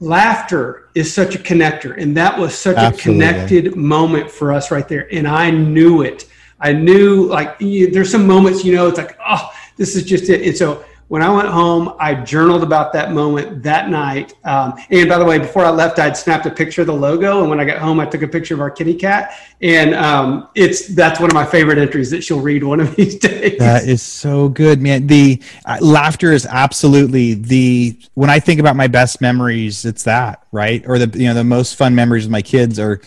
laughter is such a connector, and that was such Absolutely. a connected moment for us right there. And I knew it. I knew like there's some moments, you know, it's like, oh, this is just it. And so when I went home, I journaled about that moment that night. Um, and by the way, before I left, I'd snapped a picture of the logo. And when I got home, I took a picture of our kitty cat. And um, it's that's one of my favorite entries that she'll read one of these days. That is so good, man. The uh, laughter is absolutely the when I think about my best memories, it's that right, or the you know the most fun memories of my kids are.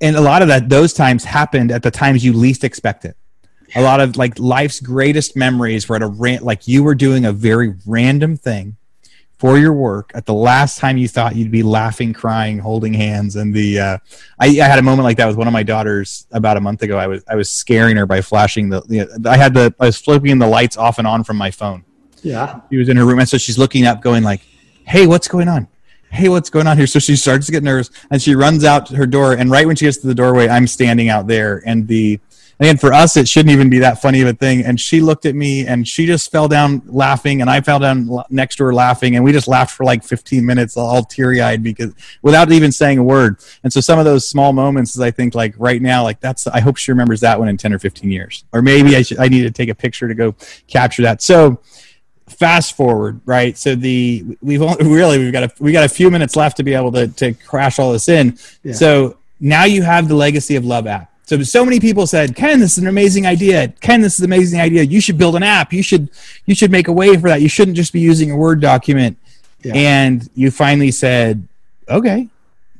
And a lot of that, those times happened at the times you least expect it a lot of like life's greatest memories were at a rant like you were doing a very random thing for your work at the last time you thought you'd be laughing crying holding hands and the uh, I, I, had a moment like that with one of my daughters about a month ago. I was i was scaring her by flashing the you know, i had the i was flipping the lights off and on from my phone. Yeah. She was in her room and so she's looking up going like hey what's going on? Hey what's going on here? So she starts to get nervous and she runs out her door and right when she gets to the doorway i'm standing out there and the and for us it shouldn't even be that funny of a thing. And she looked at me and she just fell down laughing and i fell down next to her laughing. And we just laughed for like 15 minutes all teary-eyed because without even saying a word. And so some of those small moments is i think like right now like that's i hope she remembers that one in 10 or 15 years. Or maybe i should i need to take a picture to go capture that. So fast forward right? So the we've only, really we've got a we got a few minutes left to be able to to crash all this in. Yeah. so now you have the legacy of love app so so many people said, "Ken, this is an amazing idea. Ken, this is an amazing idea. You should build an app. You should you should make a way for that. You shouldn't just be using a Word document." Yeah. And you finally said, "Okay,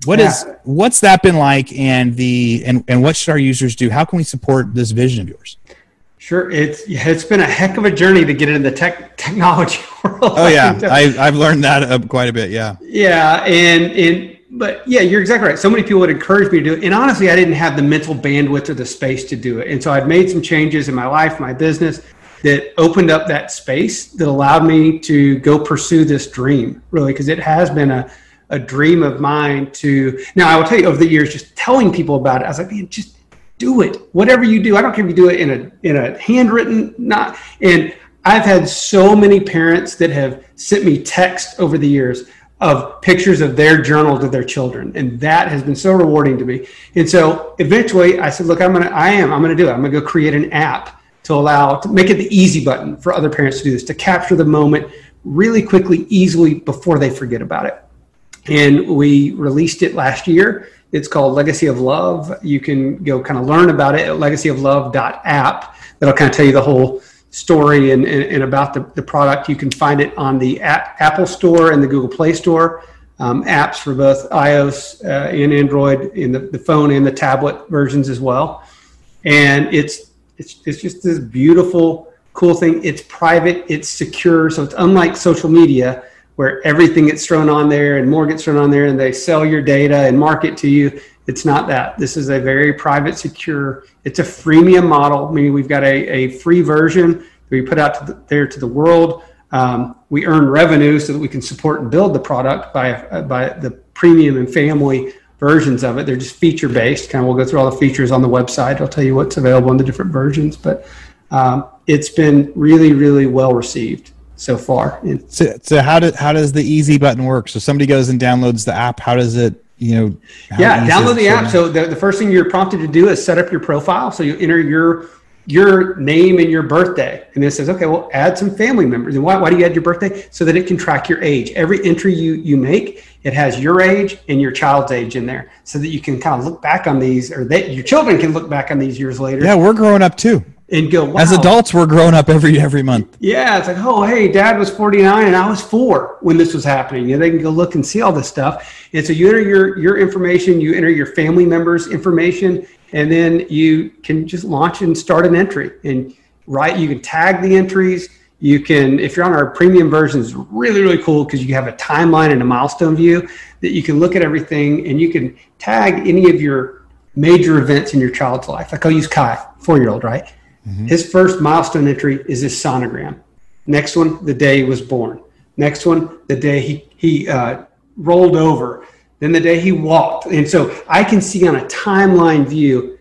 what yeah. is what's that been like and the and, and what should our users do? How can we support this vision of yours?" Sure, it's it's been a heck of a journey to get into the tech technology world. Oh yeah, I, I've learned that uh, quite a bit. Yeah. Yeah, and and but yeah, you're exactly right. So many people would encourage me to do it. And honestly, I didn't have the mental bandwidth or the space to do it. And so I've made some changes in my life, my business that opened up that space that allowed me to go pursue this dream, really, because it has been a, a dream of mine to now I will tell you over the years, just telling people about it, I was like, man, just do it. Whatever you do. I don't care if you do it in a in a handwritten, not and I've had so many parents that have sent me text over the years of pictures of their journal to their children. And that has been so rewarding to me. And so eventually i said look i'm gonna i am i'm gonna do it. I'm gonna go create an app to allow to make it the easy button for other parents to do this to capture the moment really quickly easily before they forget about it. And we released it last year. It's called legacy of love. You can go kind of learn about it at legacyoflove.app that'll kind of tell you the whole story and, and, and about the, the product. You can find it on the a- Apple Store and the Google Play Store. Um, apps for both iOS uh, and Android in the, the phone and the tablet versions as well. And it's it's it's just this beautiful, cool thing. It's private, it's secure, so it's unlike social media where everything gets thrown on there and more gets thrown on there and they sell your data and market to you. It's not that. This is a very private, secure. It's a freemium model, meaning we've got a, a free version that we put out to the, there to the world. Um, we earn revenue so that we can support and build the product by uh, by the premium and family versions of it. They're just feature based. Kind of, we'll go through all the features on the website. I'll tell you what's available in the different versions, but um, it's been really, really well received so far. So, so how does how does the easy button work? So somebody goes and downloads the app. How does it you know yeah download the app. so the, the first thing you're prompted to do is set up your profile. So you enter your your name and your birthday. And it says okay well add some family members. And why, why do you add your birthday? So that it can track your age. Every entry you you make it has your age and your child's age in there. So that you can kind of look back on these or that your children can look back on these years later. Yeah we're growing up too and go wow. as adults we're growing up every every month. Yeah it's like oh hey dad was 49 and i was four when this was happening. And they can go look and see all this stuff. And so you enter your your information you enter your family members information and then you can just launch and start an entry. And right you can tag the entries. You can if you're on our premium version it's really really cool because you have a timeline and a milestone view that you can look at everything and you can tag any of your major events in your child's life. Like i'll use kai four year old right Mm-hmm. His first milestone entry is his sonogram. Next one, the day he was born. Next one, the day he, he uh, rolled over. Then the day he walked. And so I can see on a timeline view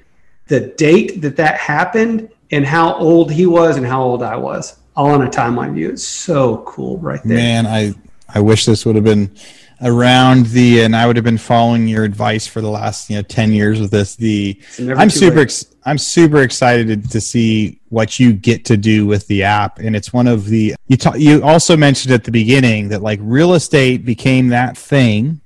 the date that that happened and how old he was and how old I was, all on a timeline view. It's so cool right there. Man, I, I wish this would have been around the and I would have been following your advice for the last you know 10 years with this the I'm super ex, I'm super excited to see what you get to do with the app. And it's one of the you ta- you also mentioned at the beginning that like real estate became that thing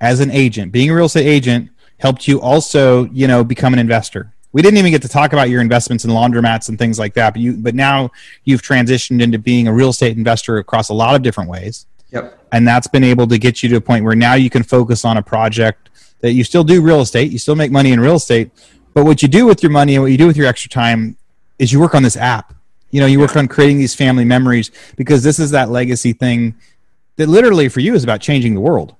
as an agent. Being a real estate agent helped you also you know become an investor. We didn't even get to talk about your investments in laundromats and things like that but you but now you've transitioned into being a real estate investor across a lot of different ways Yep. And that's been able to get you to a point where now you can focus on a project that you still do real estate, you still make money in real estate, but what you do with your money and what you do with your extra time is you work on this app. You know, you work on creating these family memories because this is that legacy thing that literally for you is about changing the world.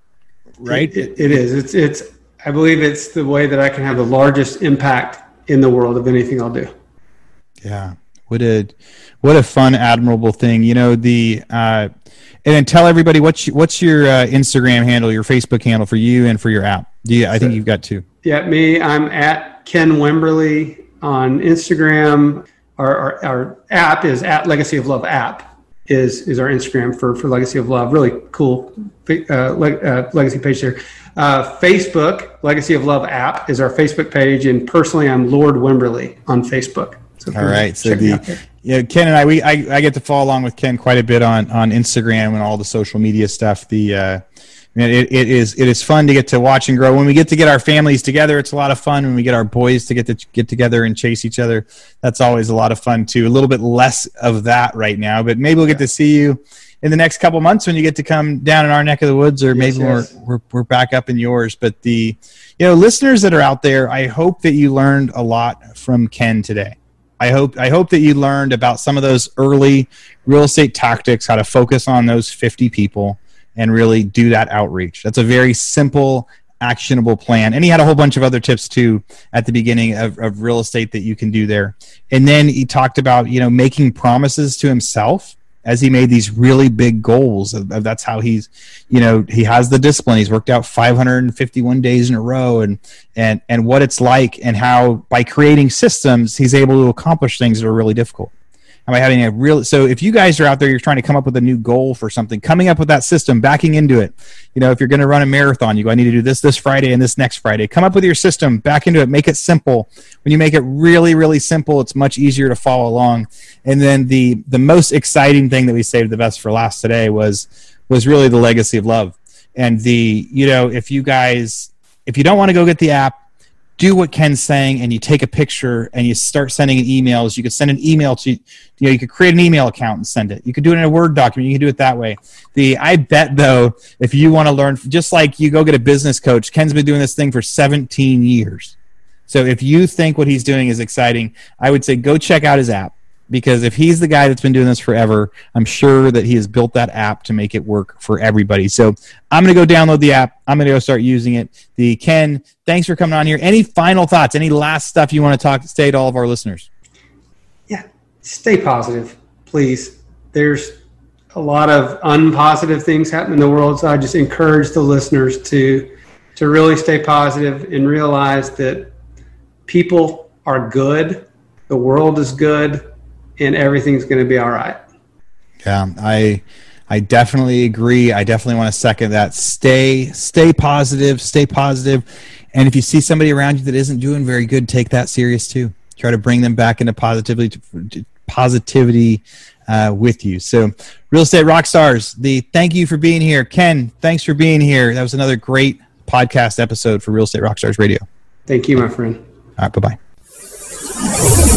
Right? it, it is. It's it's I believe it's the way that I can have the largest impact in the world of anything I'll do. Yeah. What a what a fun admirable thing. You know, the uh and then tell everybody what's what's your uh, Instagram handle, your Facebook handle for you and for your app. You, I think you've got two. Yeah, me. I'm at Ken Wimberly on Instagram. Our, our, our app is at Legacy of Love app is is our Instagram for for Legacy of Love. Really cool uh, le- uh, legacy page there. Uh, Facebook Legacy of Love app is our Facebook page, and personally, I'm Lord Wimberly on Facebook. So All right. So the yeah, Ken and I we I, I get to follow along with Ken quite a bit on on Instagram and all the social media stuff. The uh, man, it, it is it is fun to get to watch and grow. When we get to get our families together, it's a lot of fun. When we get our boys to get to get together and chase each other, that's always a lot of fun too. A little bit less of that right now, but maybe we'll get to see you in the next couple months when you get to come down in our neck of the woods, or maybe yes. We're, we're we're back up in yours. But the you know listeners that are out there, I hope that you learned a lot from Ken today. I hope I hope that you learned about some of those early real estate tactics, how to focus on those 50 people and really do that outreach. That's a very simple actionable plan. And he had a whole bunch of other tips too at the beginning of, of real estate that you can do there. And then he talked about, you know, making promises to himself as he made these really big goals. That's how he's, you know, he has the discipline. He's worked out 551 days in a row, and and and what it's like, and how by creating systems, he's able to accomplish things that are really difficult. Am I having a real? So if you guys are out there, you're trying to come up with a new goal for something, coming up with that system, backing into it. You know, if you're going to run a marathon, you go, I need to do this this Friday and this next Friday. Come up with your system, back into it, make it simple. When you make it really, really simple, it's much easier to follow along. And then the the most exciting thing that we saved the best for last today was was really the legacy of love and the you know if you guys if you don't want to go get the app do what Ken's saying and you take a picture and you start sending emails. You could send an email to, you know, you could create an email account and send it. You could do it in a Word document. You can do it that way. The I bet though, if you want to learn, just like you go get a business coach, Ken's been doing this thing for 17 years. So if you think what he's doing is exciting, I would say go check out his app because if he's the guy that's been doing this forever, I'm sure that he has built that app to make it work for everybody. So I'm going to go download the app. I'm going to go start using it. The Ken, thanks for coming on here. Any final thoughts? Any last stuff you want to talk say to all of our listeners? Yeah, stay positive, please. There's a lot of unpositive things happening in the world, so I just encourage the listeners to to really stay positive and realize that people are good, the world is good, and everything's going to be all right. Yeah, I I definitely agree. I definitely want to second that. Stay stay positive, stay positive. And if you see somebody around you that isn't doing very good, take that serious too. Try to bring them back into positivity positivity uh, with you. So, real estate rock stars, the thank you for being here, Ken. Thanks for being here. That was another great podcast episode for Real Estate Rockstars Radio. Thank you, my friend. All right, bye bye.